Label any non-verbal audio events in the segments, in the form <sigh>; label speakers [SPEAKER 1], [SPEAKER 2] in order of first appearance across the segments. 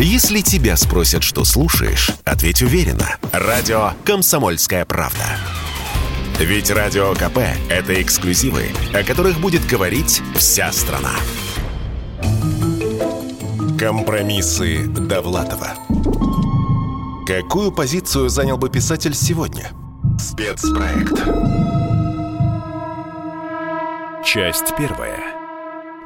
[SPEAKER 1] Если тебя спросят, что слушаешь, ответь уверенно. Радио «Комсомольская правда». Ведь Радио КП – это эксклюзивы, о которых будет говорить вся страна. Компромиссы Довлатова. Какую позицию занял бы писатель сегодня? Спецпроект. Часть первая.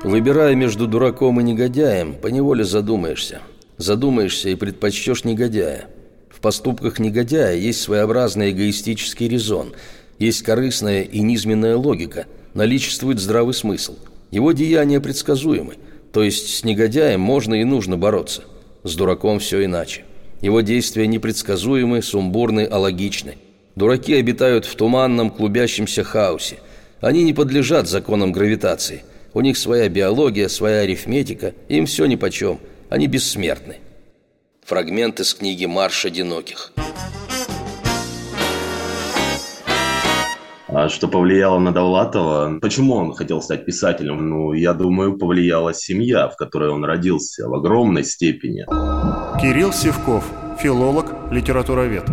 [SPEAKER 2] Выбирая между дураком и негодяем, поневоле задумаешься. Задумаешься и предпочтешь негодяя. В поступках негодяя есть своеобразный эгоистический резон – есть корыстная и низменная логика, наличествует здравый смысл. Его деяния предсказуемы, то есть с негодяем можно и нужно бороться. С дураком все иначе. Его действия непредсказуемы, сумбурны, алогичны. Дураки обитают в туманном, клубящемся хаосе. Они не подлежат законам гравитации. У них своя биология, своя арифметика, им все нипочем. Они бессмертны. Фрагмент из книги «Марш одиноких».
[SPEAKER 3] А что повлияло на Довлатова? Почему он хотел стать писателем? Ну, я думаю, повлияла семья, в которой он родился, в огромной степени.
[SPEAKER 4] Кирилл Севков, филолог, литературовед.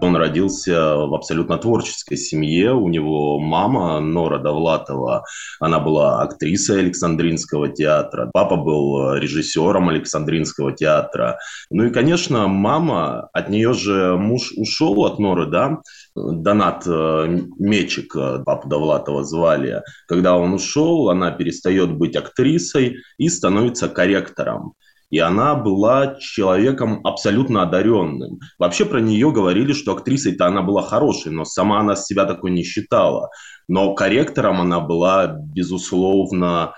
[SPEAKER 3] Он родился в абсолютно творческой семье. У него мама Нора Довлатова, она была актрисой Александринского театра. Папа был режиссером Александринского театра. Ну и, конечно, мама, от нее же муж ушел от Норы, да, Донат э, Мечик, э, папу Довлатова звали. Когда он ушел, она перестает быть актрисой и становится корректором и она была человеком абсолютно одаренным. Вообще про нее говорили, что актрисой-то она была хорошей, но сама она себя такой не считала. Но корректором она была, безусловно,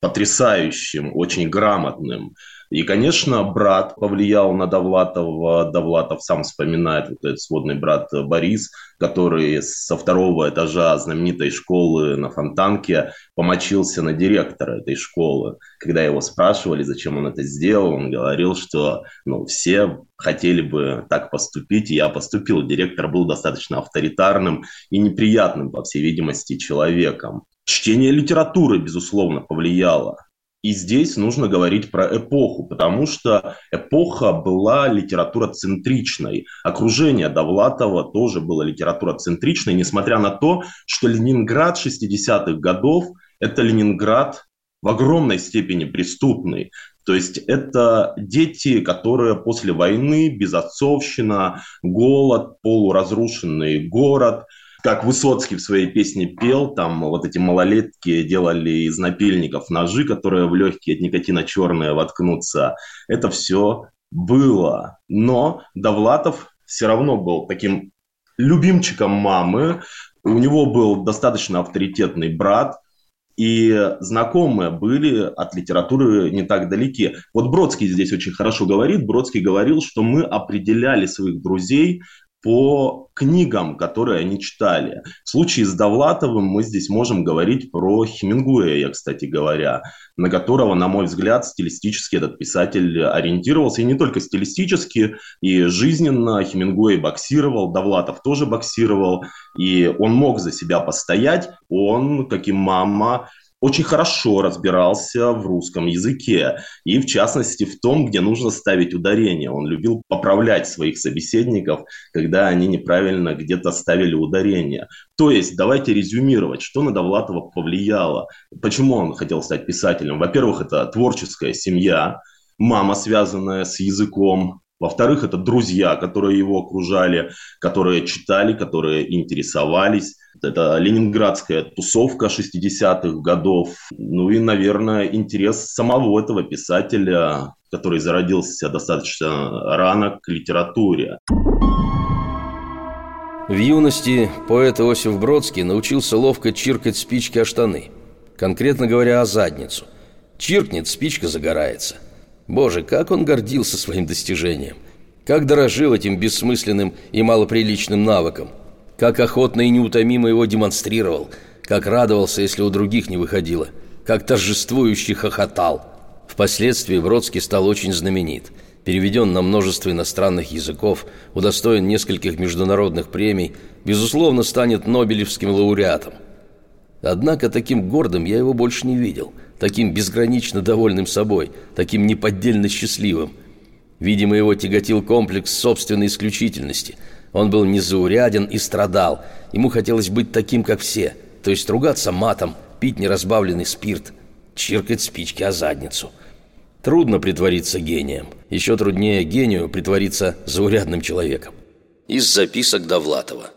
[SPEAKER 3] потрясающим, очень грамотным. И, конечно, брат повлиял на Довлатова. Довлатов сам вспоминает вот этот сводный брат Борис, который со второго этажа знаменитой школы на Фонтанке помочился на директора этой школы. Когда его спрашивали, зачем он это сделал, он говорил, что ну, все хотели бы так поступить, и я поступил. Директор был достаточно авторитарным и неприятным, по всей видимости, человеком. Чтение литературы, безусловно, повлияло и здесь нужно говорить про эпоху, потому что эпоха была литературоцентричной. Окружение Довлатова тоже было литературоцентричной, несмотря на то, что Ленинград 60-х годов – это Ленинград в огромной степени преступный. То есть это дети, которые после войны, безотцовщина, голод, полуразрушенный город – как Высоцкий в своей песне пел, там вот эти малолетки делали из напильников ножи, которые в легкие от никотина черные воткнутся. Это все было. Но Довлатов все равно был таким любимчиком мамы. У него был достаточно авторитетный брат, и знакомые были от литературы не так далеки. Вот Бродский здесь очень хорошо говорит. Бродский говорил, что мы определяли своих друзей по книгам, которые они читали. В случае с Довлатовым мы здесь можем говорить про Хемингуэя, кстати говоря, на которого, на мой взгляд, стилистически этот писатель ориентировался, и не только стилистически, и жизненно. Хемингуэй боксировал, Довлатов тоже боксировал, и он мог за себя постоять, он, как и мама, очень хорошо разбирался в русском языке, и в частности в том, где нужно ставить ударение. Он любил поправлять своих собеседников, когда они неправильно где-то ставили ударение. То есть, давайте резюмировать, что на Довлатова повлияло. Почему он хотел стать писателем? Во-первых, это творческая семья, мама, связанная с языком, во-вторых, это друзья, которые его окружали, которые читали, которые интересовались. Это ленинградская тусовка 60-х годов. Ну и, наверное, интерес самого этого писателя, который зародился достаточно рано к литературе.
[SPEAKER 2] В юности поэт Иосиф Бродский научился ловко чиркать спички о штаны. Конкретно говоря, о задницу. Чиркнет, спичка загорается – Боже, как он гордился своим достижением! Как дорожил этим бессмысленным и малоприличным навыком! Как охотно и неутомимо его демонстрировал! Как радовался, если у других не выходило! Как торжествующий хохотал! Впоследствии Бродский стал очень знаменит – переведен на множество иностранных языков, удостоен нескольких международных премий, безусловно, станет Нобелевским лауреатом. Однако таким гордым я его больше не видел – таким безгранично довольным собой, таким неподдельно счастливым. Видимо, его тяготил комплекс собственной исключительности. Он был незауряден и страдал. Ему хотелось быть таким, как все, то есть ругаться матом, пить неразбавленный спирт, чиркать спички о задницу. Трудно притвориться гением. Еще труднее гению притвориться заурядным человеком. Из записок Довлатова.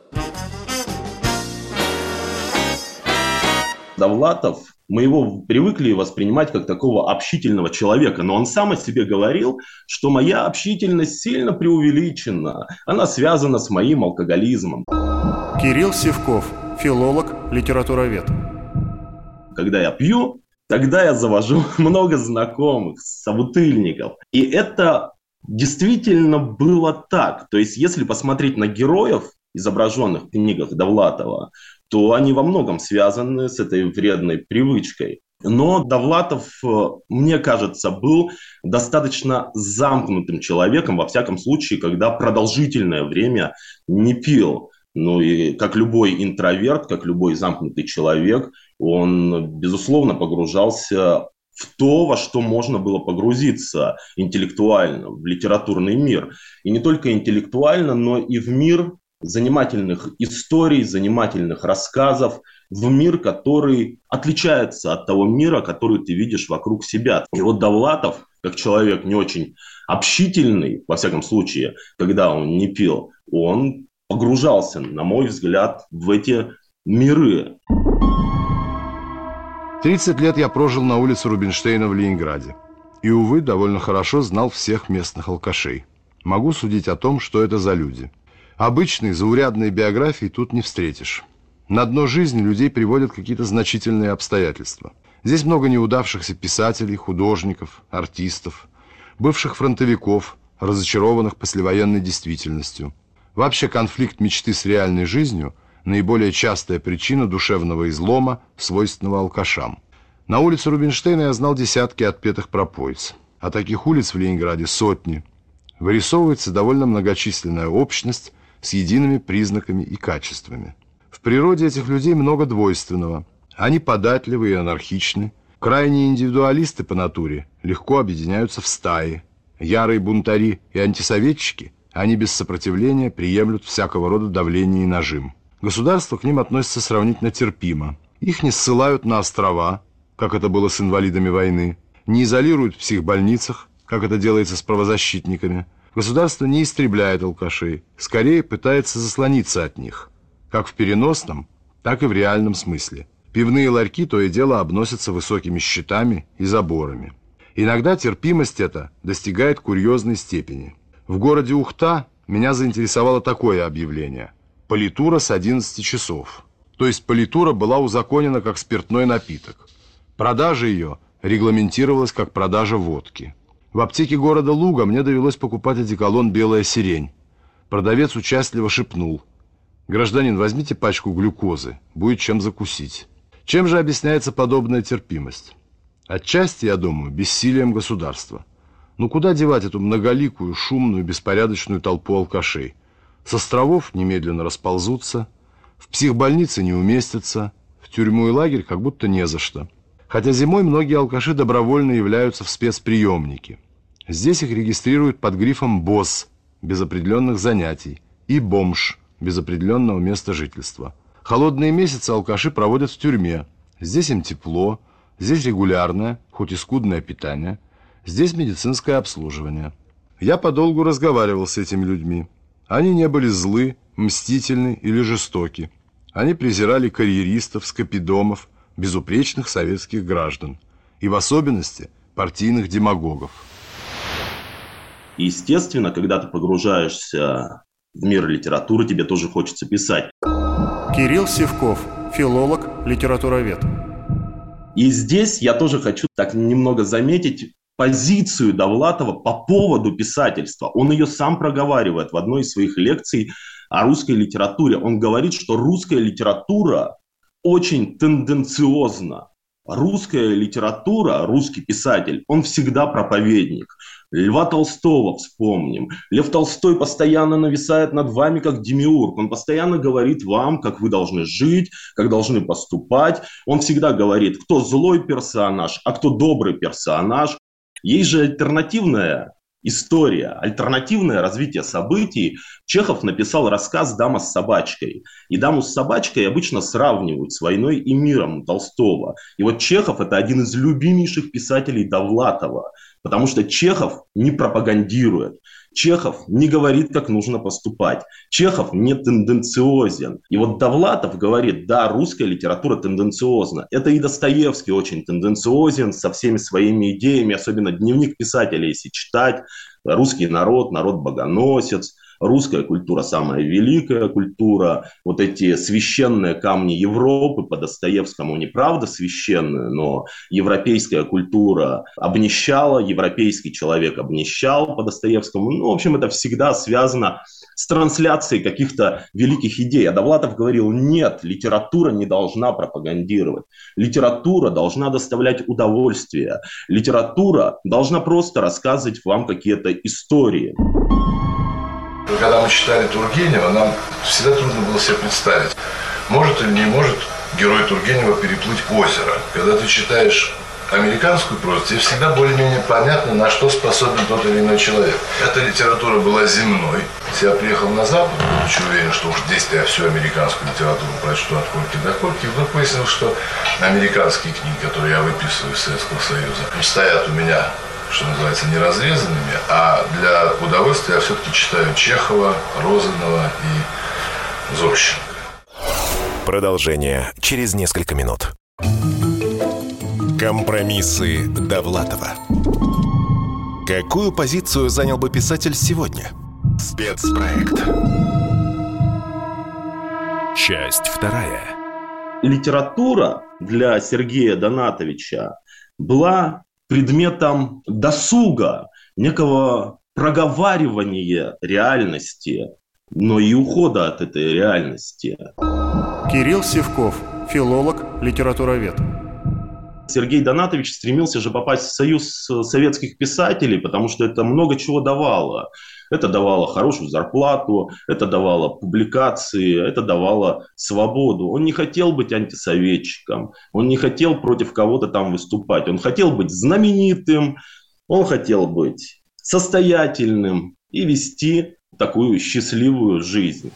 [SPEAKER 3] Довлатов, мы его привыкли воспринимать как такого общительного человека, но он сам о себе говорил, что моя общительность сильно преувеличена, она связана с моим алкоголизмом.
[SPEAKER 4] Кирилл Севков, филолог, литературовед.
[SPEAKER 3] Когда я пью, тогда я завожу <laughs> много знакомых, собутыльников. И это действительно было так. То есть, если посмотреть на героев, изображенных в книгах Довлатова, то они во многом связаны с этой вредной привычкой. Но Довлатов, э, мне кажется, был достаточно замкнутым человеком, во всяком случае, когда продолжительное время не пил. Ну и как любой интроверт, как любой замкнутый человек, он, безусловно, погружался в то, во что можно было погрузиться интеллектуально, в литературный мир. И не только интеллектуально, но и в мир занимательных историй, занимательных рассказов, в мир, который отличается от того мира, который ты видишь вокруг себя. И вот Довлатов, как человек не очень общительный, во всяком случае, когда он не пил, он погружался, на мой взгляд, в эти миры.
[SPEAKER 5] 30 лет я прожил на улице Рубинштейна в Ленинграде. И, увы, довольно хорошо знал всех местных алкашей. Могу судить о том, что это за люди – Обычной заурядной биографии тут не встретишь. На дно жизни людей приводят какие-то значительные обстоятельства. Здесь много неудавшихся писателей, художников, артистов, бывших фронтовиков, разочарованных послевоенной действительностью. Вообще конфликт мечты с реальной жизнью – наиболее частая причина душевного излома, свойственного алкашам. На улице Рубинштейна я знал десятки отпетых пропоиц. А таких улиц в Ленинграде сотни. Вырисовывается довольно многочисленная общность – с едиными признаками и качествами. В природе этих людей много двойственного. Они податливы и анархичны. Крайние индивидуалисты по натуре легко объединяются в стаи. Ярые бунтари и антисоветчики, они без сопротивления приемлют всякого рода давление и нажим. Государство к ним относится сравнительно терпимо. Их не ссылают на острова, как это было с инвалидами войны, не изолируют в психбольницах, как это делается с правозащитниками, Государство не истребляет алкашей, скорее пытается заслониться от них, как в переносном, так и в реальном смысле. Пивные ларьки то и дело обносятся высокими щитами и заборами. Иногда терпимость эта достигает курьезной степени. В городе Ухта меня заинтересовало такое объявление. Политура с 11 часов. То есть политура была узаконена как спиртной напиток. Продажа ее регламентировалась как продажа водки. В аптеке города Луга мне довелось покупать одеколон «Белая сирень». Продавец участливо шепнул. «Гражданин, возьмите пачку глюкозы, будет чем закусить». Чем же объясняется подобная терпимость? Отчасти, я думаю, бессилием государства. Ну куда девать эту многоликую, шумную, беспорядочную толпу алкашей? С островов немедленно расползутся, в психбольнице не уместятся, в тюрьму и лагерь как будто не за что. Хотя зимой многие алкаши добровольно являются в спецприемники. Здесь их регистрируют под грифом «босс» без определенных занятий и «бомж» без определенного места жительства. Холодные месяцы алкаши проводят в тюрьме. Здесь им тепло, здесь регулярное, хоть и скудное питание, здесь медицинское обслуживание. Я подолгу разговаривал с этими людьми. Они не были злы, мстительны или жестоки. Они презирали карьеристов, скопидомов, безупречных советских граждан. И в особенности партийных демагогов.
[SPEAKER 3] Естественно, когда ты погружаешься в мир литературы, тебе тоже хочется писать.
[SPEAKER 4] Кирилл Севков, филолог, литературовед.
[SPEAKER 3] И здесь я тоже хочу так немного заметить позицию Довлатова по поводу писательства. Он ее сам проговаривает в одной из своих лекций о русской литературе. Он говорит, что русская литература очень тенденциозна. Русская литература, русский писатель, он всегда проповедник. Льва Толстого вспомним. Лев Толстой постоянно нависает над вами как демиург. Он постоянно говорит вам, как вы должны жить, как должны поступать. Он всегда говорит, кто злой персонаж, а кто добрый персонаж. Есть же альтернативная история, альтернативное развитие событий. Чехов написал рассказ «Дама с собачкой». И «Даму с собачкой» обычно сравнивают с «Войной и миром» Толстого. И вот Чехов – это один из любимейших писателей Довлатова, потому что Чехов не пропагандирует. Чехов не говорит, как нужно поступать. Чехов не тенденциозен. И вот Довлатов говорит, да, русская литература тенденциозна. Это и Достоевский очень тенденциозен со всеми своими идеями, особенно дневник писателя, если читать. Русский народ, народ-богоносец – русская культура самая великая культура, вот эти священные камни Европы по Достоевскому неправда священные, но европейская культура обнищала, европейский человек обнищал по Достоевскому. Ну, в общем, это всегда связано с трансляцией каких-то великих идей. А Довлатов говорил, нет, литература не должна пропагандировать. Литература должна доставлять удовольствие. Литература должна просто рассказывать вам какие-то истории.
[SPEAKER 6] Когда мы читали Тургенева, нам всегда трудно было себе представить, может или не может герой Тургенева переплыть озеро. Когда ты читаешь американскую прозу, тебе всегда более-менее понятно, на что способен тот или иной человек. Эта литература была земной. Я приехал на Запад, будучи уверен, что уж здесь я всю американскую литературу прочту от Кольки до Кольки, вдруг выяснил, что американские книги, которые я выписываю из Советского Союза, стоят у меня что называется, не разрезанными, а для удовольствия я все-таки читаю Чехова, Розанова и Зощенко.
[SPEAKER 1] Продолжение через несколько минут. Компромиссы Довлатова. Какую позицию занял бы писатель сегодня? Спецпроект. Часть вторая.
[SPEAKER 3] Литература для Сергея Донатовича была предметом досуга, некого проговаривания реальности, но и ухода от этой реальности.
[SPEAKER 4] Кирилл Севков, филолог, литературовед.
[SPEAKER 3] Сергей Донатович стремился же попасть в союз советских писателей, потому что это много чего давало. Это давало хорошую зарплату, это давало публикации, это давало свободу. Он не хотел быть антисоветчиком, он не хотел против кого-то там выступать. Он хотел быть знаменитым, он хотел быть состоятельным и вести такую счастливую жизнь.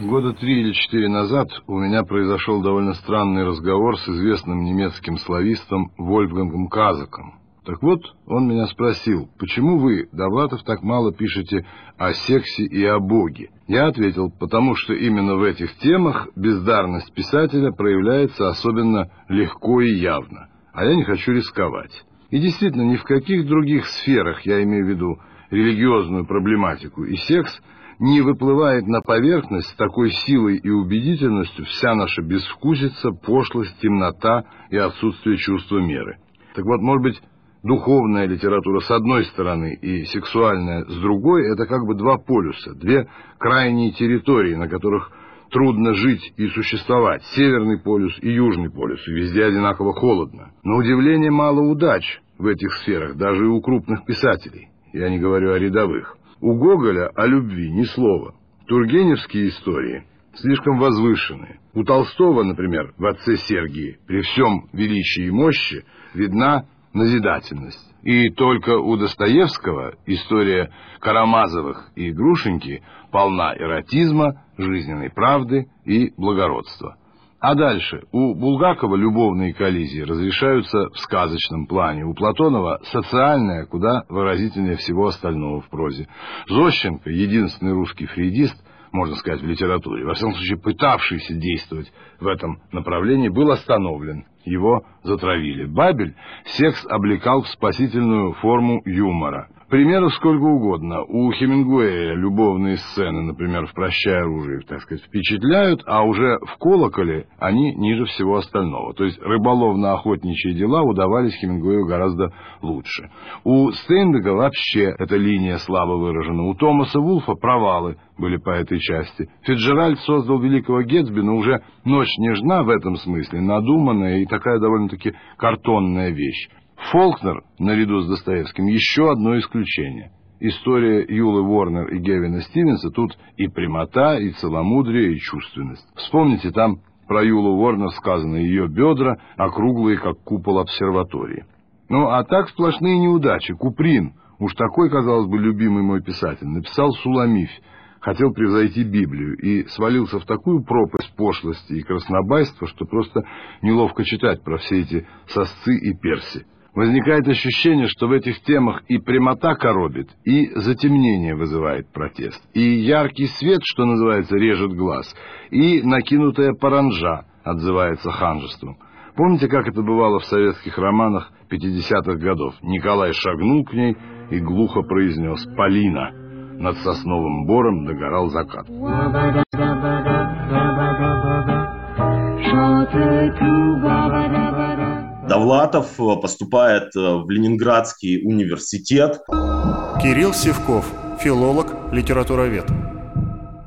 [SPEAKER 5] Года три или четыре назад у меня произошел довольно странный разговор с известным немецким славистом Вольфгангом Казаком. Так вот, он меня спросил, почему вы, Довлатов, так мало пишете о сексе и о Боге? Я ответил, потому что именно в этих темах бездарность писателя проявляется особенно легко и явно, а я не хочу рисковать. И действительно, ни в каких других сферах, я имею в виду религиозную проблематику и секс, не выплывает на поверхность с такой силой и убедительностью вся наша безвкусица, пошлость, темнота и отсутствие чувства меры. Так вот, может быть, духовная литература с одной стороны и сексуальная с другой, это как бы два полюса, две крайние территории, на которых трудно жить и существовать. Северный полюс и Южный полюс, и везде одинаково холодно. На удивление мало удач в этих сферах, даже и у крупных писателей. Я не говорю о рядовых. У Гоголя о любви ни слова. Тургеневские истории слишком возвышенные. У Толстого, например, в «Отце Сергии» при всем величии и мощи видна назидательность. И только у Достоевского история Карамазовых и Грушеньки полна эротизма, жизненной правды и благородства. А дальше, у Булгакова любовные коллизии разрешаются в сказочном плане, у Платонова социальная, куда выразительнее всего остального в прозе. Зощенко, единственный русский фрейдист, можно сказать, в литературе, во всяком случае пытавшийся действовать в этом направлении, был остановлен его затравили. Бабель секс облекал в спасительную форму юмора. Примеров сколько угодно. У Хемингуэя любовные сцены, например, в «Прощай оружие», так сказать, впечатляют, а уже в «Колоколе» они ниже всего остального. То есть рыболовно-охотничьи дела удавались Хемингуэю гораздо лучше. У Стейнбека вообще эта линия слабо выражена. У Томаса Вулфа провалы были по этой части. Фиджеральд создал великого Гетсби, но уже «Ночь нежна» в этом смысле, надуманная и такая довольно-таки картонная вещь. Фолкнер, наряду с Достоевским, еще одно исключение. История Юлы Уорнер и Гевина Стивенса тут и прямота, и целомудрие, и чувственность. Вспомните, там про Юлу Уорнер сказано ее бедра округлые, как купол обсерватории.
[SPEAKER 7] Ну, а так сплошные неудачи. Куприн, уж такой, казалось бы, любимый мой писатель, написал «Суламифь», хотел превзойти Библию и свалился в такую пропасть пошлости и краснобайства, что просто неловко читать про все эти сосцы и перси. Возникает ощущение, что в этих темах и прямота коробит, и затемнение вызывает протест, и яркий свет, что называется, режет глаз, и накинутая паранжа отзывается ханжеством. Помните, как это бывало в советских романах 50-х годов? Николай шагнул к ней и глухо произнес «Полина». Над сосновым бором догорал закат.
[SPEAKER 3] Довлатов э, поступает э, в Ленинградский университет.
[SPEAKER 4] Кирилл Севков, филолог, литературовед.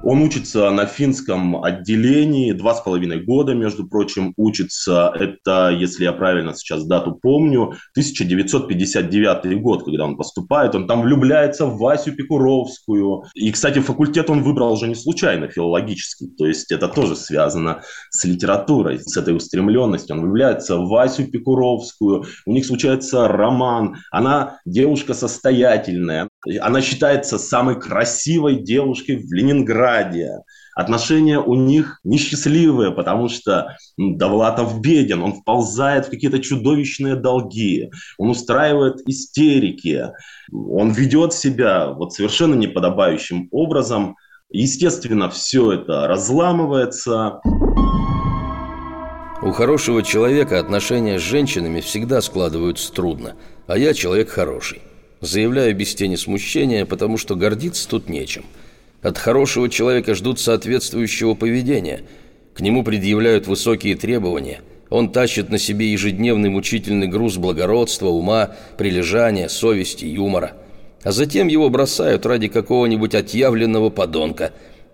[SPEAKER 3] Он учится на финском отделении, два с половиной года, между прочим, учится. Это, если я правильно сейчас дату помню, 1959 год, когда он поступает. Он там влюбляется в Васю Пикуровскую. И, кстати, факультет он выбрал уже не случайно, филологический. То есть это тоже связано с литературой, с этой устремленностью. Он влюбляется в Васю Пикуровскую. У них случается роман. Она девушка состоятельная. Она считается самой красивой девушкой в Ленинграде. Отношения у них несчастливые, потому что Довлатов беден, он вползает в какие-то чудовищные долги, он устраивает истерики, он ведет себя вот совершенно неподобающим образом. Естественно, все это разламывается.
[SPEAKER 2] У хорошего человека отношения с женщинами всегда складываются трудно, а я человек хороший. Заявляю без тени смущения, потому что гордиться тут нечем. От хорошего человека ждут соответствующего поведения. К нему предъявляют высокие требования. Он тащит на себе ежедневный мучительный груз благородства, ума, прилежания, совести, юмора. А затем его бросают ради какого-нибудь отъявленного подонка.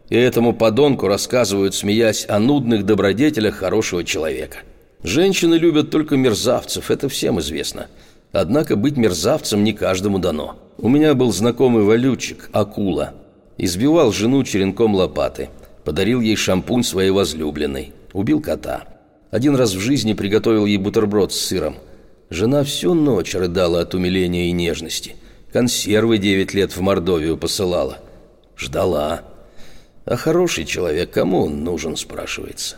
[SPEAKER 2] И этому подонку рассказывают, смеясь, о нудных добродетелях хорошего человека. Женщины любят только мерзавцев, это всем известно. Однако быть мерзавцем не каждому дано. У меня был знакомый валютчик, акула. Избивал жену черенком лопаты. Подарил ей шампунь своей возлюбленной. Убил кота. Один раз в жизни приготовил ей бутерброд с сыром. Жена всю ночь рыдала от умиления и нежности. Консервы девять лет в Мордовию посылала. Ждала. А хороший человек, кому он нужен, спрашивается.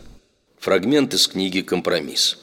[SPEAKER 2] Фрагмент из книги «Компромисс».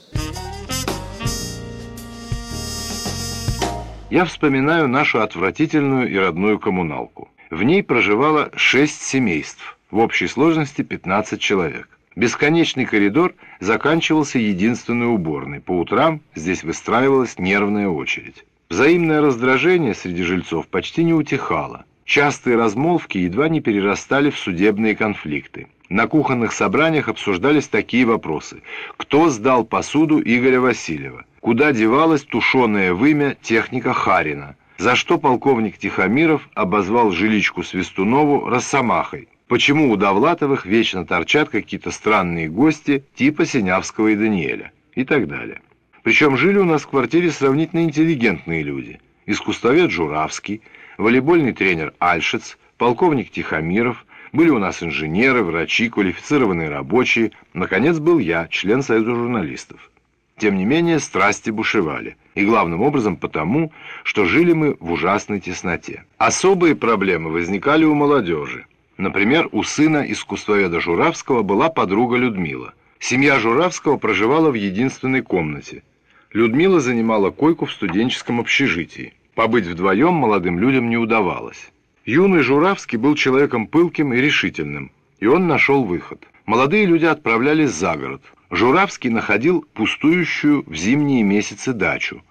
[SPEAKER 7] Я вспоминаю нашу отвратительную и родную коммуналку. В ней проживало шесть семейств, в общей сложности 15 человек. Бесконечный коридор заканчивался единственной уборной. По утрам здесь выстраивалась нервная очередь. Взаимное раздражение среди жильцов почти не утихало. Частые размолвки едва не перерастали в судебные конфликты. На кухонных собраниях обсуждались такие вопросы. Кто сдал посуду Игоря Васильева? Куда девалась тушеное вымя техника Харина? За что полковник Тихомиров обозвал жиличку Свистунову Росомахой? Почему у Довлатовых вечно торчат какие-то странные гости типа Синявского и Даниэля? И так далее. Причем жили у нас в квартире сравнительно интеллигентные люди. Искусствовед Журавский, волейбольный тренер Альшиц, полковник Тихомиров, были у нас инженеры, врачи, квалифицированные рабочие. Наконец был я, член Союза журналистов. Тем не менее, страсти бушевали. И главным образом потому, что жили мы в ужасной тесноте. Особые проблемы возникали у молодежи. Например, у сына искусствоведа Журавского была подруга Людмила. Семья Журавского проживала в единственной комнате. Людмила занимала койку в студенческом общежитии. Побыть вдвоем молодым людям не удавалось. Юный Журавский был человеком пылким и решительным, и он нашел выход. Молодые люди отправлялись за город. Журавский находил пустующую в зимние месяцы дачу,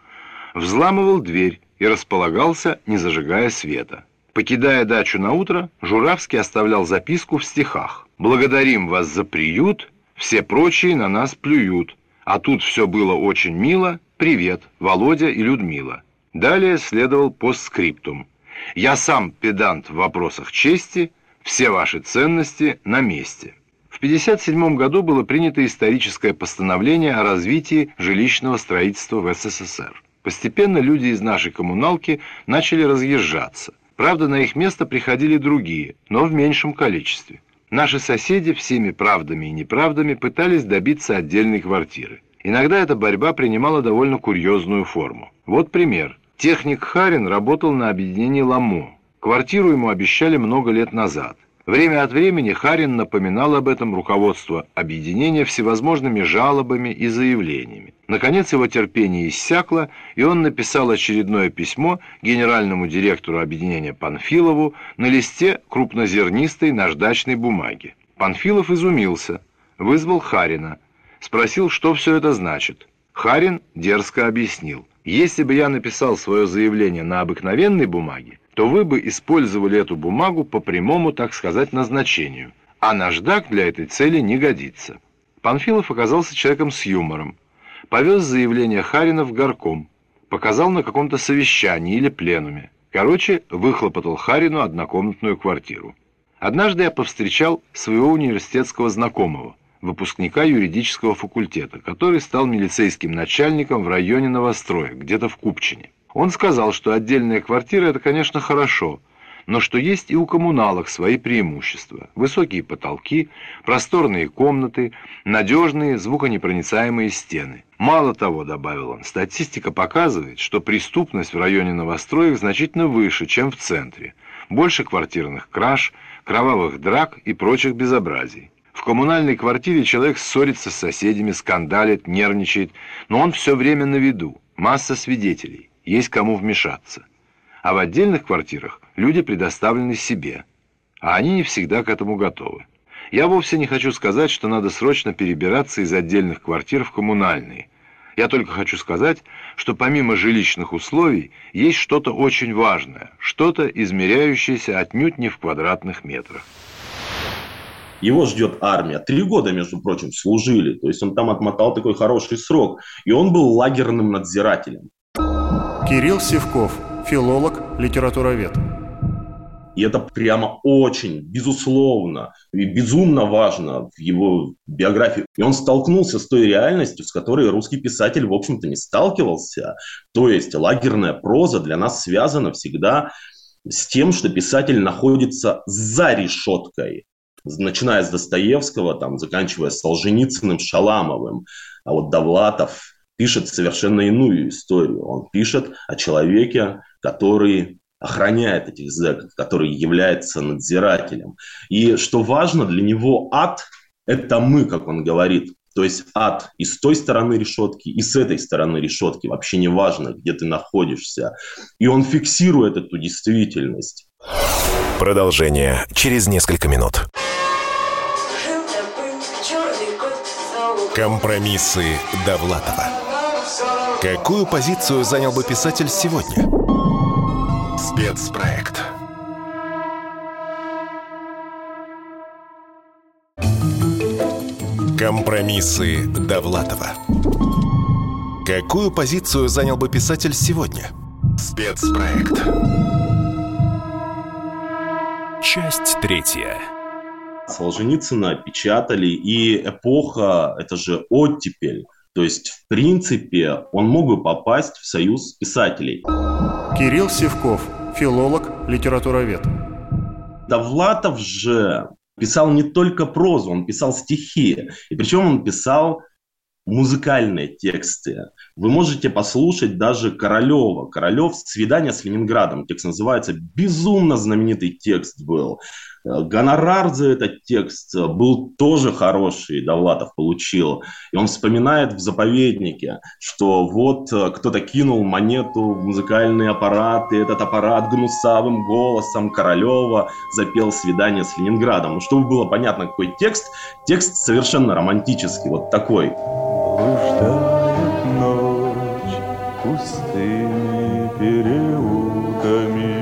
[SPEAKER 7] взламывал дверь и располагался, не зажигая света. Покидая дачу на утро, Журавский оставлял записку в стихах. «Благодарим вас за приют, все прочие на нас плюют, а тут все было очень мило, привет, Володя и Людмила». Далее следовал постскриптум. «Я сам педант в вопросах чести, все ваши ценности на месте». В 1957 году было принято историческое постановление о развитии жилищного строительства в СССР. Постепенно люди из нашей коммуналки начали разъезжаться. Правда, на их место приходили другие, но в меньшем количестве. Наши соседи всеми правдами и неправдами пытались добиться отдельной квартиры. Иногда эта борьба принимала довольно курьезную форму. Вот пример. Техник Харин работал на объединении «Ламо». Квартиру ему обещали много лет назад. Время от времени Харин напоминал об этом руководство объединения всевозможными жалобами и заявлениями. Наконец его терпение иссякло, и он написал очередное письмо генеральному директору объединения Панфилову на листе крупнозернистой наждачной бумаги. Панфилов изумился, вызвал Харина, спросил, что все это значит. Харин дерзко объяснил. «Если бы я написал свое заявление на обыкновенной бумаге, то вы бы использовали эту бумагу по прямому, так сказать, назначению, а наждак для этой цели не годится. Панфилов оказался человеком с юмором. Повез заявление Харина в горком, показал на каком-то совещании или пленуме. Короче, выхлопотал Харину однокомнатную квартиру. Однажды я повстречал своего университетского знакомого, выпускника юридического факультета, который стал милицейским начальником в районе Новостроя, где-то в Купчине. Он сказал, что отдельная квартира – это, конечно, хорошо, но что есть и у коммуналок свои преимущества. Высокие потолки, просторные комнаты, надежные звуконепроницаемые стены. Мало того, добавил он, статистика показывает, что преступность в районе новостроек значительно выше, чем в центре. Больше квартирных краж, кровавых драк и прочих безобразий. В коммунальной квартире человек ссорится с соседями, скандалит, нервничает, но он все время на виду, масса свидетелей есть кому вмешаться. А в отдельных квартирах люди предоставлены себе, а они не всегда к этому готовы. Я вовсе не хочу сказать, что надо срочно перебираться из отдельных квартир в коммунальные. Я только хочу сказать, что помимо жилищных условий есть что-то очень важное, что-то измеряющееся отнюдь не в квадратных метрах.
[SPEAKER 3] Его ждет армия. Три года, между прочим, служили. То есть он там отмотал такой хороший срок. И он был лагерным надзирателем.
[SPEAKER 4] Кирилл Севков, филолог, литературовед.
[SPEAKER 3] И это прямо очень, безусловно, и безумно важно в его биографии. И он столкнулся с той реальностью, с которой русский писатель, в общем-то, не сталкивался. То есть лагерная проза для нас связана всегда с тем, что писатель находится за решеткой, начиная с Достоевского, там, заканчивая Солженицыным, Шаламовым, а вот Довлатов, пишет совершенно иную историю. Он пишет о человеке, который охраняет этих зэков, который является надзирателем. И что важно, для него ад – это мы, как он говорит. То есть ад и с той стороны решетки, и с этой стороны решетки. Вообще не важно, где ты находишься. И он фиксирует эту действительность.
[SPEAKER 1] Продолжение через несколько минут. Компромиссы Довлатова. Какую позицию занял бы писатель сегодня? Спецпроект. Компромиссы Довлатова. Какую позицию занял бы писатель сегодня? Спецпроект. Часть третья.
[SPEAKER 3] Солженицына печатали, и эпоха, это же оттепель, то есть, в принципе, он мог бы попасть в союз писателей.
[SPEAKER 4] Кирилл Севков, филолог, литературовед.
[SPEAKER 3] Довлатов же писал не только прозу, он писал стихи. И причем он писал музыкальные тексты. Вы можете послушать даже Королева. Королев «Свидание с Ленинградом». Текст называется «Безумно знаменитый текст был». Э, Гонорар за этот текст э, был тоже хороший, Довлатов получил. И он вспоминает в заповеднике, что вот э, кто-то кинул монету в музыкальный аппарат, и этот аппарат гнусавым голосом Королева запел «Свидание с Ленинградом». Ну, чтобы было понятно, какой текст, текст совершенно романтический, вот такой блуждает ночь пустыми переулками,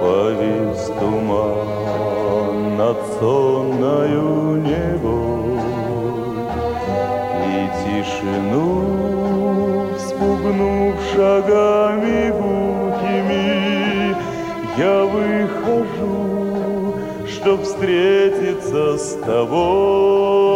[SPEAKER 3] Повис туман над сонною небо, И тишину вспугнув шагами гулкими, Я выхожу, чтоб встретиться с тобой.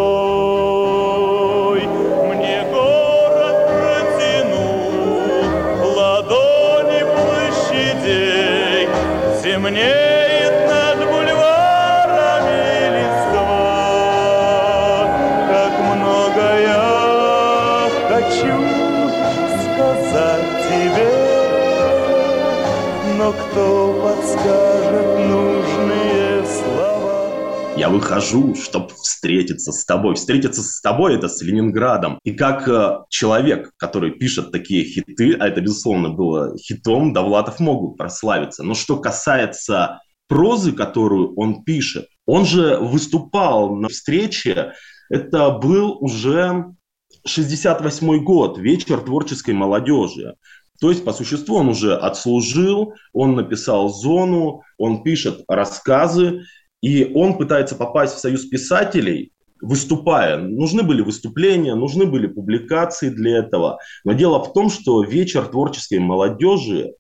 [SPEAKER 8] Кто подскажет нужные слова?
[SPEAKER 3] Я выхожу, чтобы встретиться с тобой. Встретиться с тобой – это с Ленинградом. И как э, человек, который пишет такие хиты, а это, безусловно, было хитом, Довлатов могут прославиться. Но что касается прозы, которую он пишет, он же выступал на встрече, это был уже 68 год, вечер творческой молодежи. То есть, по существу, он уже отслужил, он написал «Зону», он пишет рассказы, и он пытается попасть в союз писателей, выступая. Нужны были выступления, нужны были публикации для этого. Но дело в том, что вечер творческой молодежи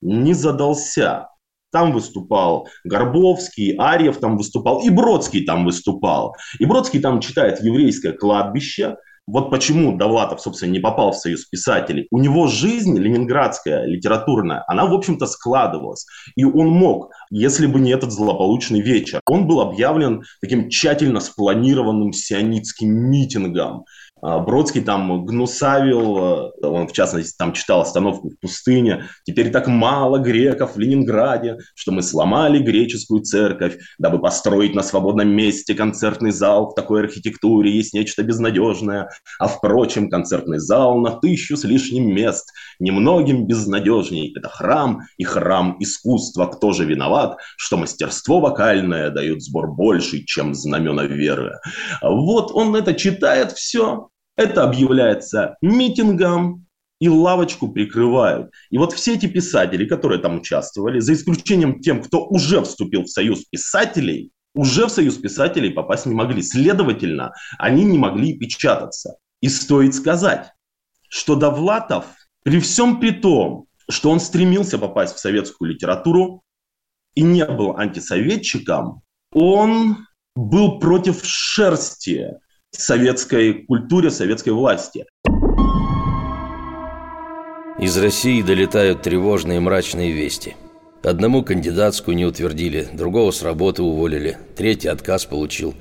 [SPEAKER 3] не задался. Там выступал Горбовский, Арьев там выступал, и Бродский там выступал. И Бродский там читает «Еврейское кладбище», вот почему Довлатов, собственно, не попал в Союз писателей. У него жизнь ленинградская, литературная, она, в общем-то, складывалась. И он мог, если бы не этот злополучный вечер, он был объявлен таким тщательно спланированным сионитским митингом. А, Бродский там гнусавил, э, он в частности там читал «Остановку в пустыне». Теперь так мало греков в Ленинграде, что мы сломали греческую церковь, дабы построить на свободном месте концертный зал. В такой архитектуре есть нечто безнадежное. А впрочем, концертный зал на тысячу с лишним мест немногим безнадежней. Это храм и храм искусства. Кто же виноват, что мастерство вокальное дают сбор больший, чем знамена веры? Вот он это читает все, это объявляется митингом, и лавочку прикрывают. И вот все эти писатели, которые там участвовали, за исключением тем, кто уже вступил в союз писателей, уже в союз писателей попасть не могли. Следовательно, они не могли печататься. И стоит сказать, что Довлатов, при всем при том, что он стремился попасть в советскую литературу и не был антисоветчиком, он был против шерсти советской культуре, советской власти.
[SPEAKER 2] Из России долетают тревожные мрачные вести. Одному кандидатскую не утвердили, другого с работы уволили, третий отказ получил.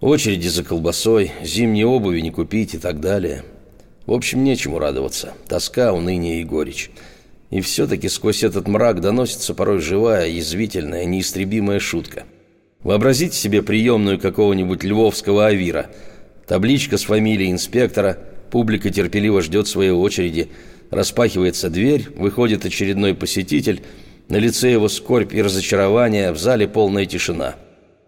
[SPEAKER 2] Очереди за колбасой, зимней обуви не купить и так далее. В общем, нечему радоваться. Тоска, уныние и горечь. И все-таки сквозь этот мрак доносится порой живая, язвительная, неистребимая шутка – Вообразите себе приемную какого-нибудь львовского авира. Табличка с фамилией инспектора, публика терпеливо ждет своей очереди, распахивается дверь, выходит очередной посетитель, на лице его скорбь и разочарование, в зале полная тишина.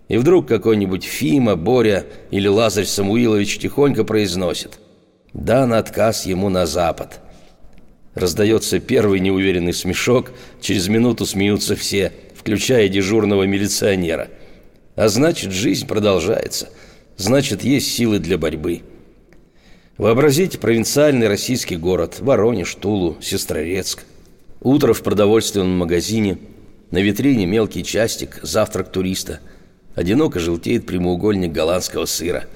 [SPEAKER 2] И вдруг какой-нибудь Фима, Боря или Лазарь Самуилович тихонько произносит «Дан отказ ему на запад». Раздается первый неуверенный смешок, через минуту смеются все, включая дежурного милиционера – а значит, жизнь продолжается. Значит, есть силы для борьбы. Вообразите провинциальный российский город. Воронеж, Тулу, Сестрорецк. Утро в продовольственном магазине. На витрине мелкий частик, завтрак туриста. Одиноко желтеет прямоугольник голландского сыра.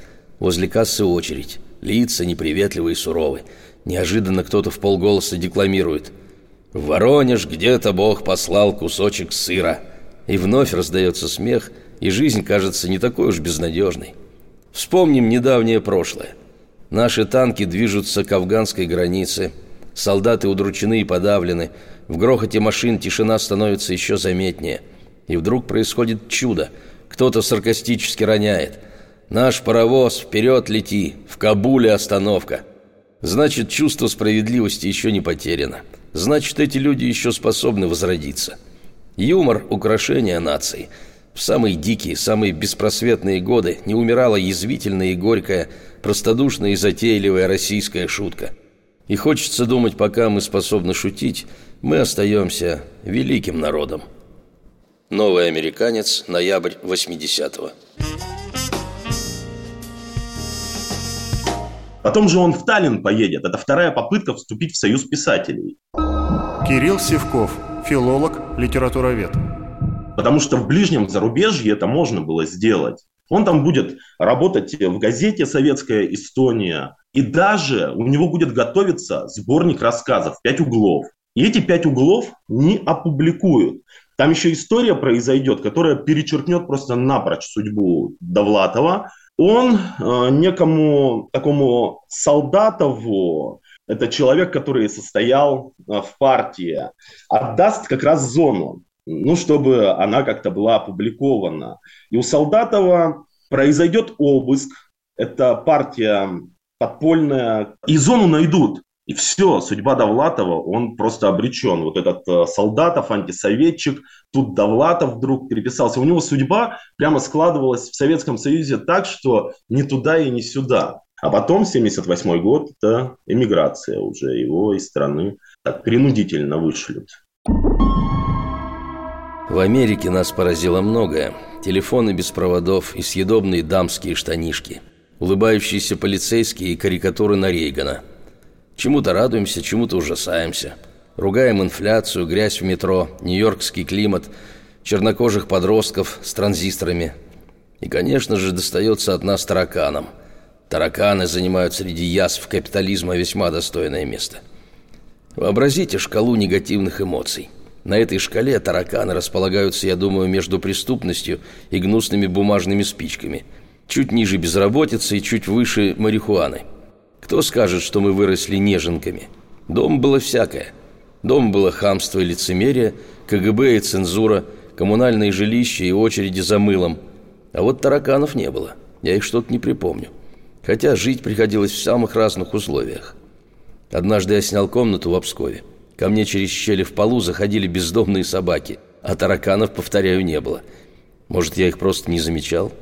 [SPEAKER 2] Возле кассы очередь. Лица неприветливые и суровые. Неожиданно кто-то в полголоса декламирует. «В Воронеж где-то Бог послал кусочек сыра». И вновь раздается смех – и жизнь кажется не такой уж безнадежной. Вспомним недавнее прошлое. Наши танки движутся к афганской границе, солдаты удручены и подавлены, в грохоте машин тишина становится еще заметнее. И вдруг происходит чудо. Кто-то саркастически роняет. «Наш паровоз, вперед лети! В Кабуле остановка!» Значит, чувство справедливости еще не потеряно. Значит, эти люди еще способны возродиться. Юмор – украшение нации – в самые дикие, самые беспросветные годы не умирала язвительная и горькая, простодушная и затейливая российская шутка. И хочется думать, пока мы способны шутить, мы остаемся великим народом. Новый американец, ноябрь 80-го.
[SPEAKER 3] Потом же он в Таллин поедет. Это вторая попытка вступить в Союз писателей.
[SPEAKER 4] Кирилл Севков, филолог, литературовед.
[SPEAKER 3] Потому что в ближнем зарубежье это можно было сделать. Он там будет работать в газете «Советская Эстония», и даже у него будет готовиться сборник рассказов «Пять углов». И эти пять углов не опубликуют. Там еще история произойдет, которая перечеркнет просто напрочь судьбу Довлатова. Он э, некому такому Солдатову это человек, который состоял э, в партии, отдаст как раз зону, ну, чтобы она как-то была опубликована. И у Солдатова произойдет обыск, это партия подпольная, и зону найдут. И все, судьба Довлатова, он просто обречен. Вот этот э, Солдатов, антисоветчик, тут Довлатов вдруг переписался. У него судьба прямо складывалась в Советском Союзе так, что ни туда и ни сюда. А потом, 78 год, это эмиграция уже, его из страны так принудительно вышлют.
[SPEAKER 2] В Америке нас поразило многое. Телефоны без проводов и съедобные дамские штанишки. Улыбающиеся полицейские и карикатуры на Рейгана – Чему-то радуемся, чему-то ужасаемся. Ругаем инфляцию, грязь в метро, нью-йоркский климат, чернокожих подростков с транзисторами. И, конечно же, достается от нас тараканам. Тараканы занимают среди язв капитализма весьма достойное место. Вообразите шкалу негативных эмоций. На этой шкале тараканы располагаются, я думаю, между преступностью и гнусными бумажными спичками. Чуть ниже безработицы и чуть выше марихуаны. Кто скажет, что мы выросли неженками? Дом было всякое. Дом было хамство и лицемерие, КГБ и цензура, коммунальные жилища и очереди за мылом. А вот тараканов не было. Я их что-то не припомню. Хотя жить приходилось в самых разных условиях. Однажды я снял комнату в Обскове. Ко мне через щели в полу заходили бездомные собаки, а тараканов, повторяю, не было. Может, я их просто не замечал?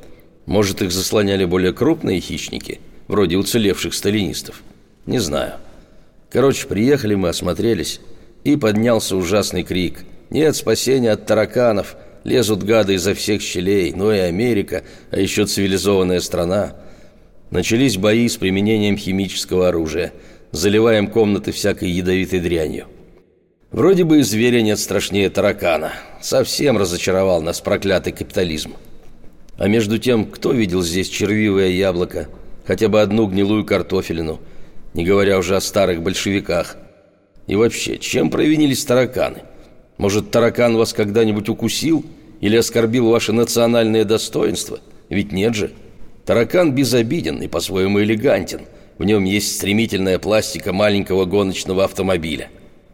[SPEAKER 2] Может, их заслоняли более крупные хищники – вроде уцелевших сталинистов. Не знаю. Короче, приехали мы, осмотрелись, и поднялся ужасный крик. Нет спасения от тараканов, лезут гады изо всех щелей, ну и Америка, а еще цивилизованная страна. Начались бои с применением химического оружия. Заливаем комнаты всякой ядовитой дрянью. Вроде бы и зверя нет страшнее таракана. Совсем разочаровал нас проклятый капитализм. А между тем, кто видел здесь червивое яблоко – хотя бы одну гнилую картофелину, не говоря уже о старых большевиках. И вообще, чем провинились тараканы? Может, таракан вас когда-нибудь укусил или оскорбил ваше национальное достоинство? Ведь нет же. Таракан безобиден и по-своему элегантен. В нем есть стремительная пластика маленького гоночного автомобиля.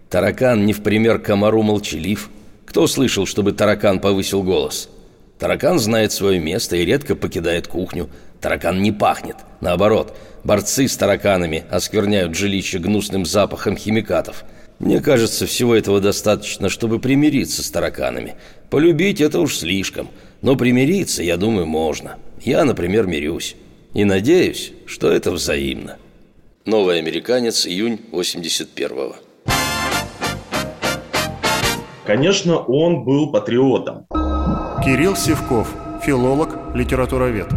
[SPEAKER 2] Таракан не в пример комару молчалив. Кто слышал, чтобы таракан повысил голос? Таракан знает свое место и редко покидает кухню. Таракан не пахнет. Наоборот, борцы с тараканами оскверняют жилище гнусным запахом химикатов. Мне кажется, всего этого достаточно, чтобы примириться с тараканами. Полюбить это уж слишком, но примириться, я думаю, можно. Я, например, мирюсь. И надеюсь, что это взаимно. Новый американец, июнь 81-го.
[SPEAKER 3] Конечно, он был патриотом.
[SPEAKER 4] Кирилл Севков, филолог, литературовед.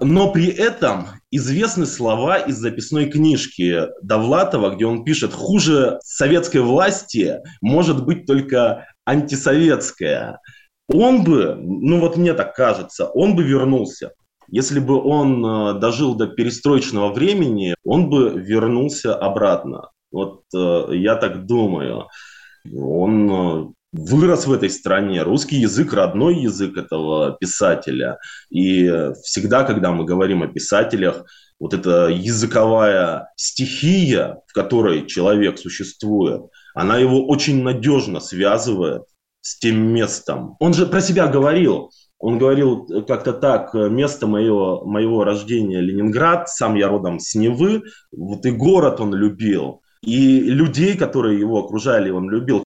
[SPEAKER 3] Но при этом известны слова из записной книжки Довлатова, где он пишет, хуже советской власти может быть только антисоветская. Он бы, ну вот мне так кажется, он бы вернулся. Если бы он э, дожил до перестроечного времени, он бы вернулся обратно. Вот э, я так думаю. Он э, вырос в этой стране. Русский язык – родной язык этого писателя. И всегда, когда мы говорим о писателях, вот эта языковая стихия, в которой человек существует, она его очень надежно связывает с тем местом. Он же про себя говорил. Он говорил как-то так, место моего, моего рождения Ленинград, сам я родом с Невы, вот и город он любил, и людей, которые его окружали, он любил.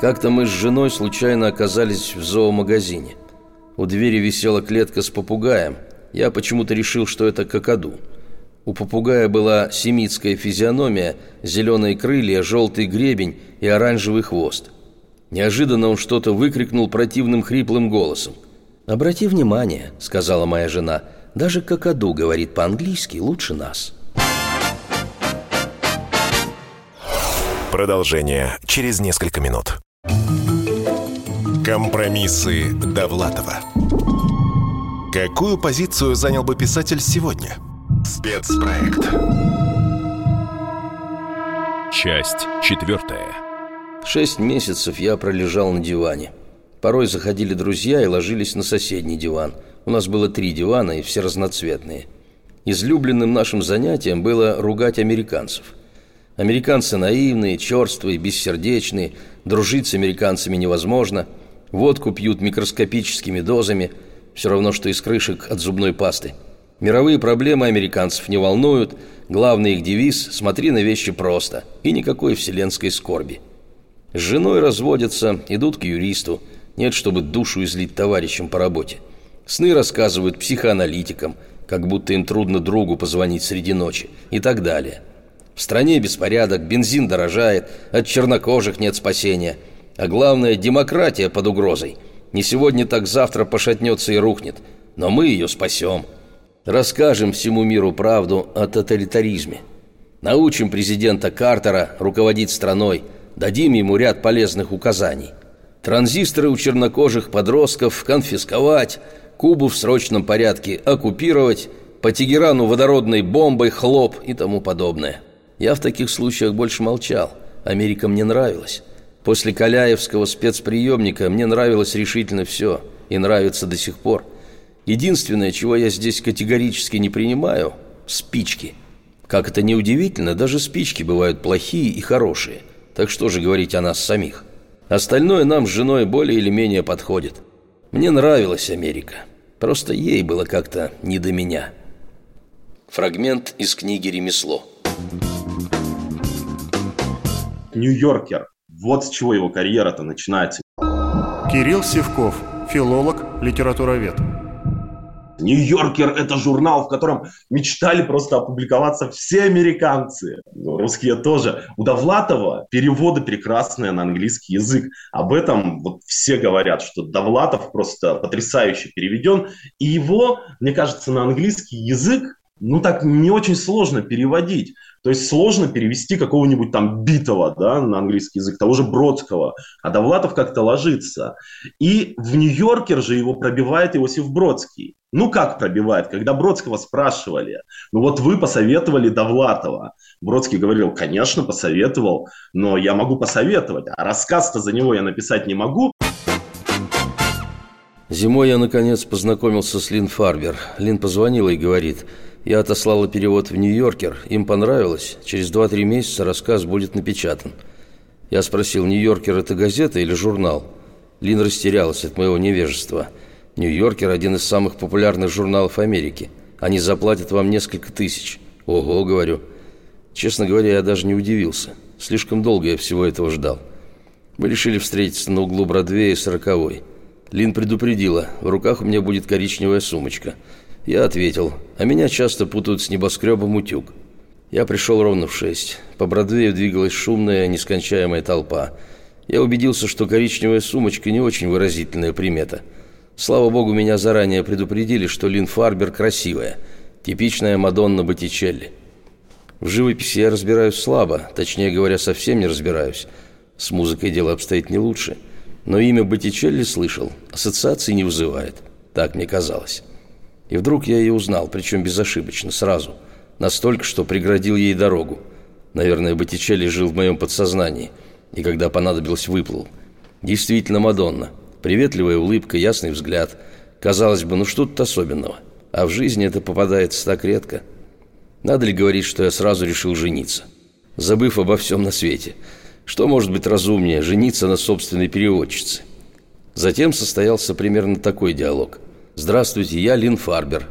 [SPEAKER 2] Как-то мы с женой случайно оказались в зоомагазине. У двери висела клетка с попугаем. Я почему-то решил, что это какаду. У попугая была семитская физиономия, зеленые крылья, желтый гребень и оранжевый хвост. Неожиданно он что-то выкрикнул противным хриплым голосом. «Обрати внимание», — сказала моя жена, — «даже какаду говорит по-английски лучше нас».
[SPEAKER 1] Продолжение через несколько минут. Компромиссы Довлатова. Какую позицию занял бы писатель сегодня? Спецпроект.
[SPEAKER 2] Часть четвертая. Шесть месяцев я пролежал на диване. Порой заходили друзья и ложились на соседний диван. У нас было три дивана, и все разноцветные. Излюбленным нашим занятием было ругать американцев. Американцы наивные, черствые, бессердечные, дружить с американцами невозможно, водку пьют микроскопическими дозами, все равно, что из крышек от зубной пасты. Мировые проблемы американцев не волнуют, главный их девиз «смотри на вещи просто» и никакой вселенской скорби. С женой разводятся, идут к юристу, нет, чтобы душу излить товарищам по работе. Сны рассказывают психоаналитикам, как будто им трудно другу позвонить среди ночи и так далее. В стране беспорядок, бензин дорожает, от чернокожих нет спасения. А главное, демократия под угрозой. Не сегодня, так завтра пошатнется и рухнет. Но мы ее спасем. Расскажем всему миру правду о тоталитаризме. Научим президента Картера руководить страной, дадим ему ряд полезных указаний. Транзисторы у чернокожих подростков конфисковать, Кубу в срочном порядке оккупировать, по Тегерану водородной бомбой хлоп и тому подобное. Я в таких случаях больше молчал. Америка мне нравилась. После Каляевского спецприемника мне нравилось решительно все. И нравится до сих пор. Единственное, чего я здесь категорически не принимаю – спички. Как это неудивительно, даже спички бывают плохие и хорошие. Так что же говорить о нас самих? Остальное нам с женой более или менее подходит. Мне нравилась Америка. Просто ей было как-то не до меня. Фрагмент из книги «Ремесло».
[SPEAKER 3] Нью-Йоркер. Вот с чего его карьера-то начинается.
[SPEAKER 4] Кирилл Сивков, филолог, литературовед.
[SPEAKER 3] Нью-Йоркер – это журнал, в котором мечтали просто опубликоваться все американцы. Ну, русские тоже. У Довлатова переводы прекрасные на английский язык. Об этом вот все говорят, что Довлатов просто потрясающе переведен. И его, мне кажется, на английский язык ну так не очень сложно переводить. То есть сложно перевести какого-нибудь там битого да, на английский язык, того же Бродского, а Довлатов как-то ложится. И в Нью-Йоркер же его пробивает Иосиф Бродский. Ну как пробивает? Когда Бродского спрашивали, ну вот вы посоветовали Довлатова. Бродский говорил, конечно, посоветовал, но я могу посоветовать, а рассказ-то за него я написать не могу.
[SPEAKER 2] Зимой я, наконец, познакомился с Лин Фарбер. Лин позвонила и говорит – я отослала перевод в Нью-Йоркер, им понравилось. Через 2-3 месяца рассказ будет напечатан. Я спросил, Нью-Йоркер это газета или журнал? Лин растерялась от моего невежества. Нью-Йоркер – один из самых популярных журналов Америки. Они заплатят вам несколько тысяч. Ого, говорю. Честно говоря, я даже не удивился. Слишком долго я всего этого ждал. Мы решили встретиться на углу Бродвея и Сороковой. Лин предупредила, в руках у меня будет коричневая сумочка – я ответил, а меня часто путают с небоскребом утюг. Я пришел ровно в шесть. По Бродвею двигалась шумная, нескончаемая толпа. Я убедился, что коричневая сумочка не очень выразительная примета. Слава богу, меня заранее предупредили, что Лин Фарбер красивая, типичная Мадонна Боттичелли. В живописи я разбираюсь слабо, точнее говоря, совсем не разбираюсь. С музыкой дело обстоит не лучше. Но имя Боттичелли слышал, ассоциации не вызывает. Так мне казалось. И вдруг я ее узнал, причем безошибочно, сразу. Настолько, что преградил ей дорогу. Наверное, Боттичелли жил в моем подсознании. И когда понадобилось, выплыл. Действительно Мадонна. Приветливая улыбка, ясный взгляд. Казалось бы, ну что тут особенного? А в жизни это попадается так редко. Надо ли говорить, что я сразу решил жениться? Забыв обо всем на свете. Что может быть разумнее, жениться на собственной переводчице? Затем состоялся примерно такой диалог – «Здравствуйте, я Лин Фарбер».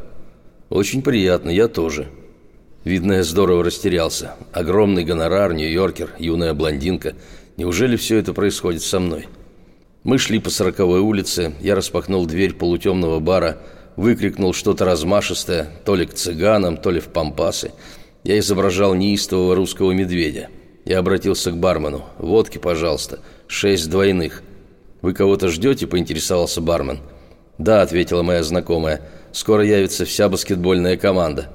[SPEAKER 2] «Очень приятно, я тоже». Видно, я здорово растерялся. Огромный гонорар, Нью-Йоркер, юная блондинка. Неужели все это происходит со мной? Мы шли по сороковой улице, я распахнул дверь полутемного бара, выкрикнул что-то размашистое, то ли к цыганам, то ли в пампасы. Я изображал неистового русского медведя. Я обратился к бармену. «Водки, пожалуйста. Шесть двойных». «Вы кого-то ждете?» – поинтересовался бармен. – «Да», — ответила моя знакомая, — «скоро явится вся баскетбольная команда».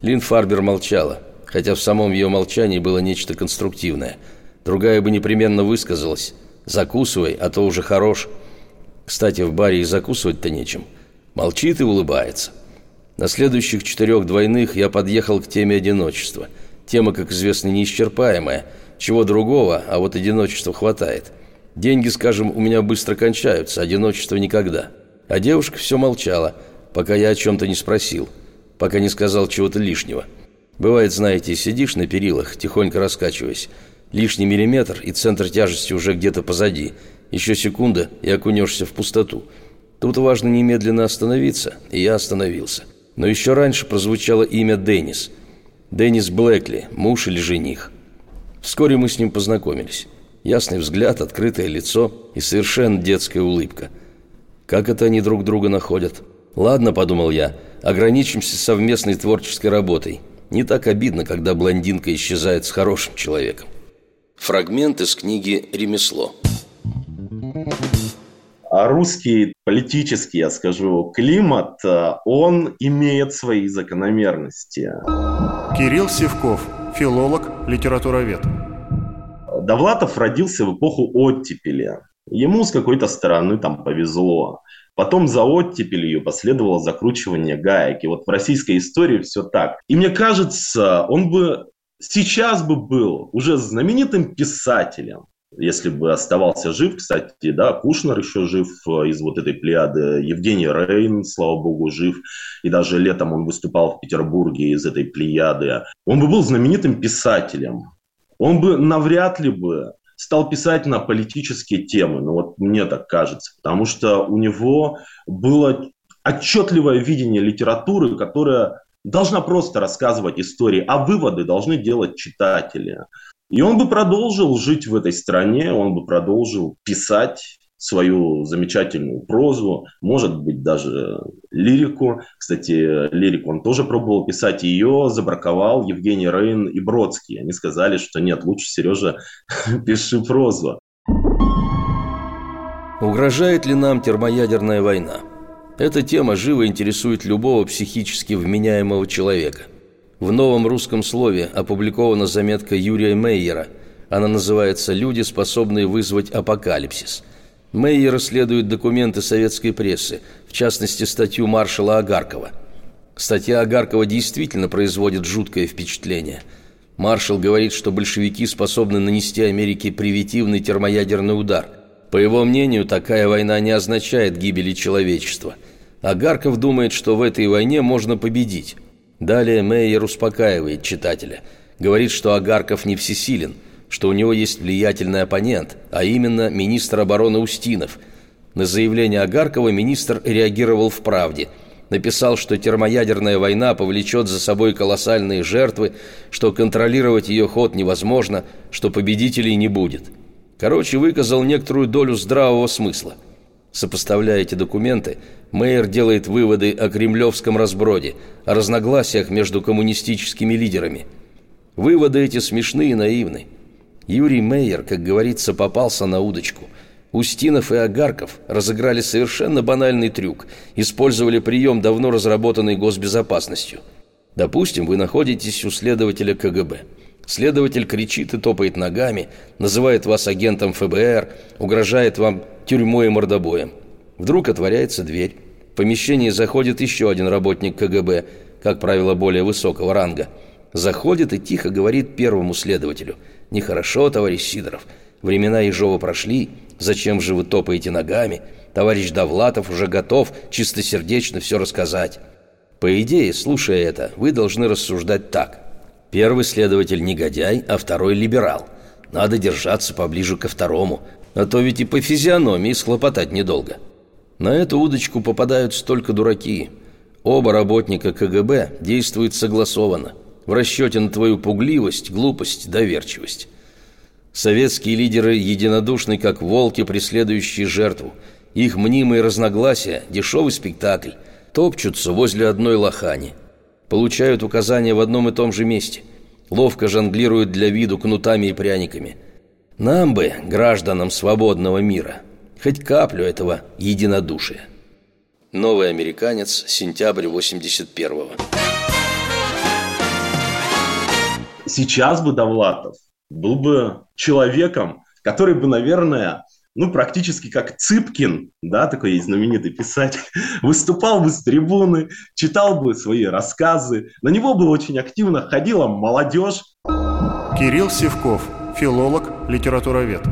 [SPEAKER 2] Лин Фарбер молчала, хотя в самом ее молчании было нечто конструктивное. Другая бы непременно высказалась. «Закусывай, а то уже хорош». Кстати, в баре и закусывать-то нечем. Молчит и улыбается. На следующих четырех двойных я подъехал к теме одиночества. Тема, как известно, неисчерпаемая. Чего другого, а вот одиночества хватает. Деньги, скажем, у меня быстро кончаются, одиночество никогда. А девушка все молчала, пока я о чем-то не спросил. пока не сказал чего-то лишнего. Бывает, знаете, сидишь на перилах, тихонько раскачиваясь. Лишний миллиметр, и центр тяжести уже где-то позади. Еще секунда, и окунешься в пустоту. Тут важно немедленно остановиться, и я остановился. Но еще раньше прозвучало имя Деннис. Деннис Блэкли, муж или жених. Вскоре мы с ним познакомились. Ясный взгляд, открытое лицо и совершенно детская улыбка. Как это они друг друга находят? Ладно, подумал я, ограничимся совместной творческой работой. Не так обидно, когда блондинка исчезает с хорошим человеком. Фрагмент из книги «Ремесло».
[SPEAKER 3] А русский политический, я скажу, климат, э, он имеет свои закономерности.
[SPEAKER 4] Кирилл Севков, филолог, литературовед.
[SPEAKER 3] Довлатов родился в эпоху оттепели. Ему с какой-то стороны там повезло. Потом за оттепелью последовало закручивание гаек. И вот в российской истории все так. И мне кажется, он бы сейчас бы был уже знаменитым писателем если бы оставался жив, кстати, да, Кушнер еще жив э, из вот этой плеяды, Евгений Рейн, слава богу, жив, и даже летом он выступал в Петербурге из этой плеяды. Он бы был знаменитым писателем. Он бы навряд ли бы стал писать на политические темы, ну вот мне так кажется, потому что у него было отчетливое видение литературы, которая должна просто рассказывать истории, а выводы должны делать читатели. И он бы продолжил жить в этой стране, он бы продолжил писать свою замечательную прозу, может быть, даже лирику. Кстати, лирику он тоже пробовал писать. Ее забраковал Евгений Рейн и Бродский. Они сказали, что нет, лучше, Сережа, <laughs> пиши прозу.
[SPEAKER 2] Угрожает ли нам термоядерная война? Эта тема живо интересует любого психически вменяемого человека – в новом русском слове опубликована заметка Юрия Мейера. Она называется «Люди, способные вызвать апокалипсис». Мейер исследует документы советской прессы, в частности, статью маршала Агаркова. Статья Агаркова действительно производит жуткое впечатление. Маршал говорит, что большевики способны нанести Америке привитивный термоядерный удар. По его мнению, такая война не означает гибели человечества. Агарков думает, что в этой войне можно победить. Далее Мейер успокаивает читателя. Говорит, что Агарков не всесилен, что у него есть влиятельный оппонент, а именно министр обороны Устинов. На заявление Агаркова министр реагировал в правде. Написал, что термоядерная война повлечет за собой колоссальные жертвы, что контролировать ее ход невозможно, что победителей не будет. Короче, выказал некоторую долю здравого смысла – Сопоставляя эти документы, Мейер делает выводы о кремлевском разброде, о разногласиях между коммунистическими лидерами. Выводы эти смешны и наивны. Юрий Мейер, как говорится, попался на удочку. Устинов и Агарков разыграли совершенно банальный трюк, использовали прием, давно разработанный госбезопасностью. Допустим, вы находитесь у следователя КГБ – Следователь кричит и топает ногами, называет вас агентом ФБР, угрожает вам тюрьмой и мордобоем. Вдруг отворяется дверь. В помещение заходит еще один работник КГБ, как правило, более высокого ранга. Заходит и тихо говорит первому следователю. «Нехорошо, товарищ Сидоров. Времена Ежова прошли. Зачем же вы топаете ногами? Товарищ Довлатов уже готов чистосердечно все рассказать». По идее, слушая это, вы должны рассуждать так – Первый следователь негодяй, а второй либерал. Надо держаться поближе ко второму, а то ведь и по физиономии схлопотать недолго. На эту удочку попадают столько дураки. Оба работника КГБ действуют согласованно, в расчете на твою пугливость, глупость, доверчивость. Советские лидеры единодушны, как волки, преследующие жертву. Их мнимые разногласия – дешевый спектакль, топчутся возле одной лохани – получают указания в одном и том же месте, ловко жонглируют для виду кнутами и пряниками. Нам бы, гражданам свободного мира, хоть каплю этого единодушия. Новый американец, сентябрь 81-го.
[SPEAKER 3] Сейчас бы Довлатов был бы человеком, который бы, наверное, ну, практически как Цыпкин, да, такой есть знаменитый писатель, <laughs> выступал бы с трибуны, читал бы свои рассказы. На него бы очень активно ходила молодежь.
[SPEAKER 4] Кирилл Севков, филолог, литературовед.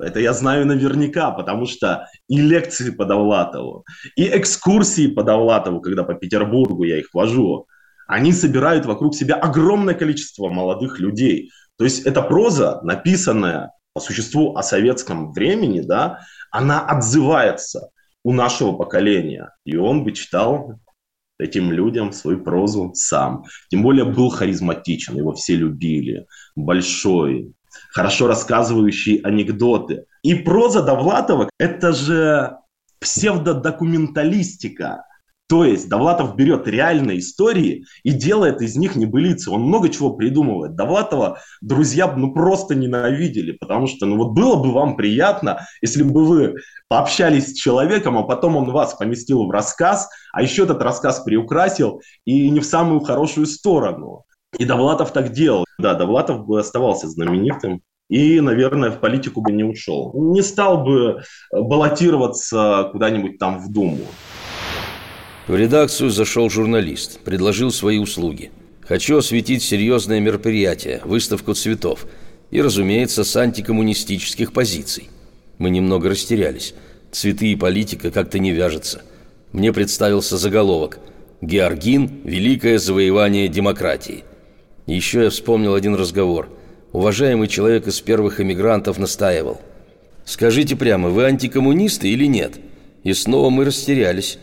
[SPEAKER 3] Это я знаю наверняка, потому что и лекции по Довлатову, и экскурсии по Довлатову, когда по Петербургу я их вожу, они собирают вокруг себя огромное количество молодых людей. То есть эта проза, написанная по существу о советском времени, да, она отзывается у нашего поколения. И он бы читал этим людям свою прозу сам. Тем более был харизматичен, его все любили. Большой, хорошо рассказывающий анекдоты. И проза Довлатова – это же псевдодокументалистика. То есть Довлатов берет реальные истории и делает из них небылицы. Он много чего придумывает. Довлатова друзья ну просто ненавидели, потому что ну вот было бы вам приятно, если бы вы пообщались с человеком, а потом он вас поместил в рассказ, а еще этот рассказ приукрасил и не в самую хорошую сторону. И Довлатов так делал. Да, Довлатов бы оставался знаменитым и, наверное, в политику бы не ушел. Не стал бы баллотироваться куда-нибудь там в Думу.
[SPEAKER 2] В редакцию зашел журналист, предложил свои услуги. Хочу осветить серьезное мероприятие, выставку цветов. И, разумеется, с антикоммунистических позиций. Мы немного растерялись. Цветы и политика как-то не вяжутся. Мне представился заголовок «Георгин. Великое завоевание демократии». Еще я вспомнил один разговор. Уважаемый человек из первых эмигрантов настаивал. «Скажите прямо, вы антикоммунисты или нет?» И снова мы растерялись.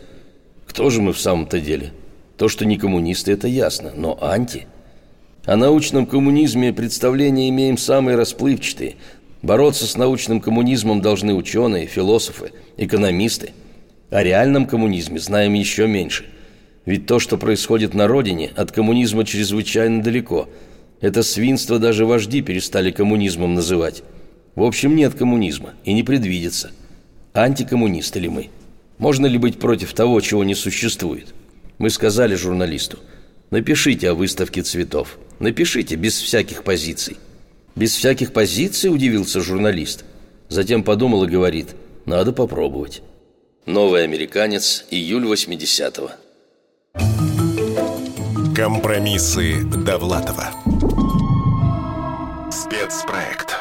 [SPEAKER 2] Кто же мы в самом-то деле? То, что не коммунисты, это ясно, но анти? О научном коммунизме представления имеем самые расплывчатые. Бороться с научным коммунизмом должны ученые, философы, экономисты. О реальном коммунизме знаем еще меньше. Ведь то, что происходит на родине, от коммунизма чрезвычайно далеко. Это свинство даже вожди перестали коммунизмом называть. В общем, нет коммунизма и не предвидится. Антикоммунисты ли мы? Можно ли быть против того, чего не существует? Мы сказали журналисту, напишите о выставке цветов. Напишите, без всяких позиций. Без всяких позиций, удивился журналист. Затем подумал и говорит, надо попробовать. Новый американец, июль 80-го.
[SPEAKER 1] Компромиссы Довлатова. Спецпроект.